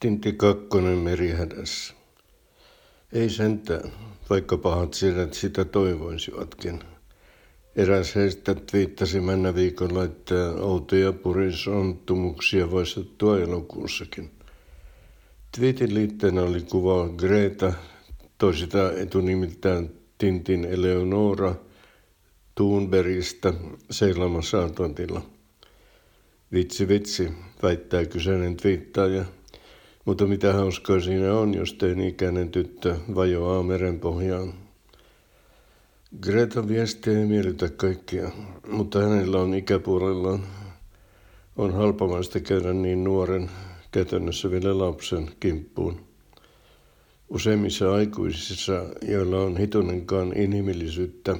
Tintti Kakkonen merihädässä. Ei sentään, vaikka pahat sirät sitä toivoisivatkin. Eräs heistä twiittasi mennä viikolla, että outoja purisontumuksia voisi sattua elokuussakin. Tweetin liitteenä oli kuva Greta, toisita etunimiltään Tintin Eleonora Thunbergista seilaamassa Atlantilla. Vitsi vitsi, väittää kyseinen twiittaaja. Mutta mitä hauskaa siinä on, jos teini-ikäinen tyttö vajoaa merenpohjaan. Greta viesti ei miellytä kaikkia, mutta hänellä on ikäpuolellaan. On halpamaista käydä niin nuoren, käytännössä vielä lapsen kimppuun. Useimmissa aikuisissa, joilla on hitunenkaan inhimillisyyttä,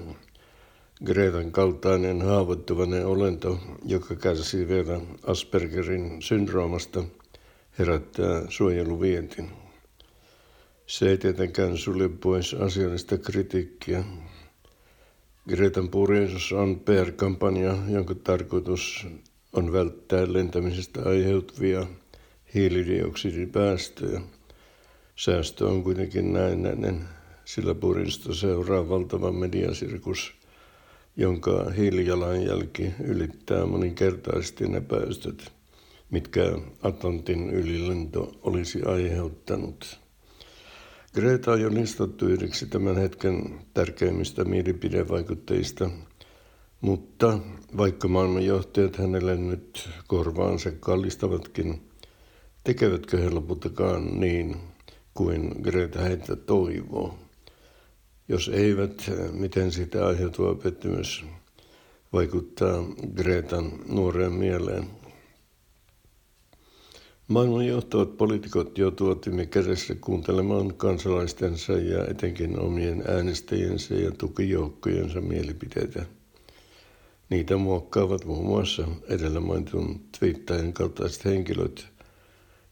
Gretan kaltainen haavoittuvainen olento, joka kärsii vielä Aspergerin syndroomasta, herättää suojeluvietin. Se ei tietenkään sulje pois asiallista kritiikkiä. Gretan purjeisuus on PR-kampanja, jonka tarkoitus on välttää lentämisestä aiheutuvia hiilidioksidipäästöjä. Säästö on kuitenkin näennäinen, sillä purista seuraa valtava mediasirkus, jonka hiilijalanjälki ylittää moninkertaisesti ne päästöt, mitkä Atlantin ylilento olisi aiheuttanut. Greta on jo listattu yhdeksi tämän hetken tärkeimmistä mielipidevaikutteista, mutta vaikka maailmanjohtajat hänelle nyt korvaansa kallistavatkin, tekevätkö he lopultakaan niin kuin Greta heitä toivoo? Jos eivät, miten sitä aiheutuva pettymys vaikuttaa Gretan nuoreen mieleen? Maailman johtavat poliitikot joutuvat viime kädessä kuuntelemaan kansalaistensa ja etenkin omien äänestäjiensä ja tukijoukkojensa mielipiteitä. Niitä muokkaavat muun muassa edellä mainitun twiittajan kaltaiset henkilöt,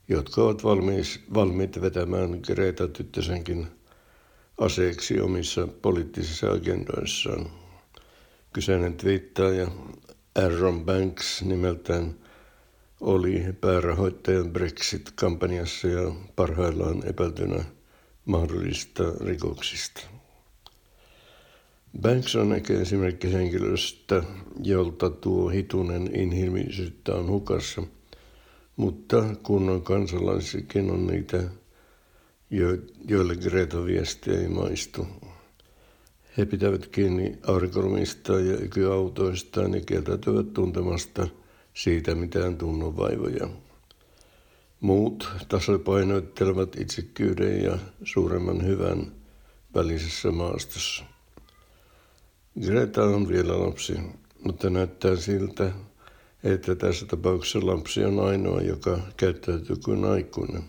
jotka ovat valmiis, valmiit vetämään Greta Tyttösenkin aseeksi omissa poliittisissa agendoissaan. Kyseinen twiittaaja Aaron Banks nimeltään oli päärahoittajan Brexit-kampanjassa ja parhaillaan epäiltynä mahdollisista rikoksista. Banks on ehkä esimerkki henkilöstä, jolta tuo hitunen inhimillisyyttä on hukassa, mutta kunnon kansalaisikin on niitä, joille Greta viesti ei maistu. He pitävät kiinni aurinkorumista ja ikyautoistaan ja kieltäytyvät tuntemasta – siitä mitään tunnonvaivoja. Muut tasapainoittelevat itsekyyden ja suuremman hyvän välisessä maastossa. Greta on vielä lapsi, mutta näyttää siltä, että tässä tapauksessa lapsi on ainoa, joka käyttäytyy kuin aikuinen,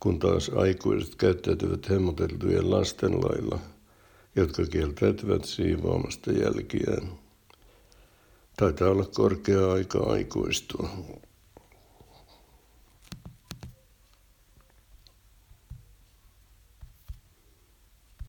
kun taas aikuiset käyttäytyvät hemmoteltujen lasten lailla, jotka kieltäytyvät siivoamasta jälkiään. Taitaa olla korkea aika aikuistua.